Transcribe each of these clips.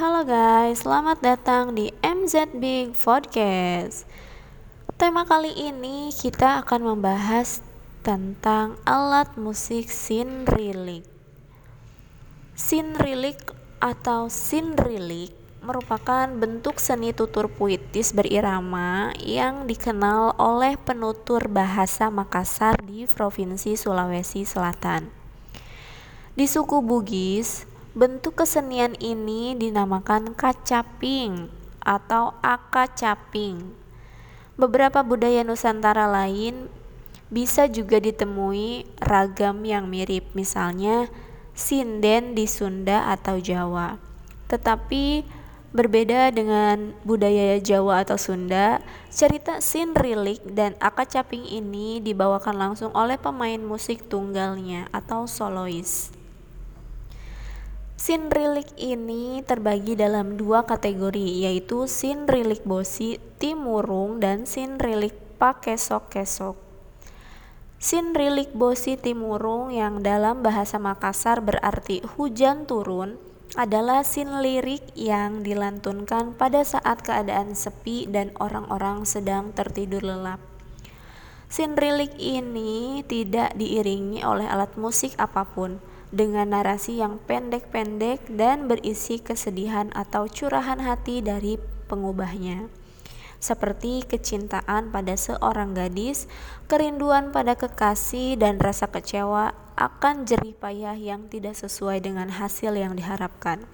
halo guys, selamat datang di MZ Big Podcast. Tema kali ini kita akan membahas tentang alat musik sinrilik. Sinrilik atau sinrilik merupakan bentuk seni tutur puitis berirama yang dikenal oleh penutur bahasa Makassar di Provinsi Sulawesi Selatan. Di suku Bugis, Bentuk kesenian ini dinamakan kacaping atau akacaping. Beberapa budaya Nusantara lain bisa juga ditemui ragam yang mirip, misalnya sinden di Sunda atau Jawa. Tetapi berbeda dengan budaya Jawa atau Sunda, cerita sinrilik dan akacaping ini dibawakan langsung oleh pemain musik tunggalnya atau solois. Sinrilik ini terbagi dalam dua kategori yaitu sinrilik bosi timurung dan sinrilik pakesok-kesok. Sinrilik bosi timurung yang dalam bahasa Makassar berarti hujan turun adalah sin lirik yang dilantunkan pada saat keadaan sepi dan orang-orang sedang tertidur lelap. Sinrilik ini tidak diiringi oleh alat musik apa pun dengan narasi yang pendek-pendek dan berisi kesedihan atau curahan hati dari pengubahnya seperti kecintaan pada seorang gadis, kerinduan pada kekasih, dan rasa kecewa akan jerih payah yang tidak sesuai dengan hasil yang diharapkan.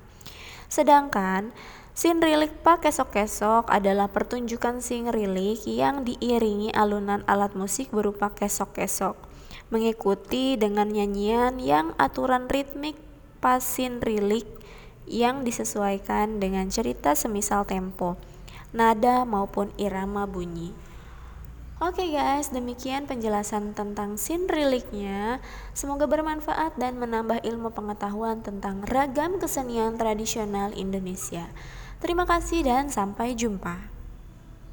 Sedangkan Sin rilik kesok-kesok adalah pertunjukan sing rilik yang diiringi alunan alat musik berupa kesok-kesok mengikuti dengan nyanyian yang aturan ritmik pasin rilik yang disesuaikan dengan cerita semisal tempo, nada maupun irama bunyi. Oke okay guys, demikian penjelasan tentang sin riliknya. Semoga bermanfaat dan menambah ilmu pengetahuan tentang ragam kesenian tradisional Indonesia. Terima kasih dan sampai jumpa.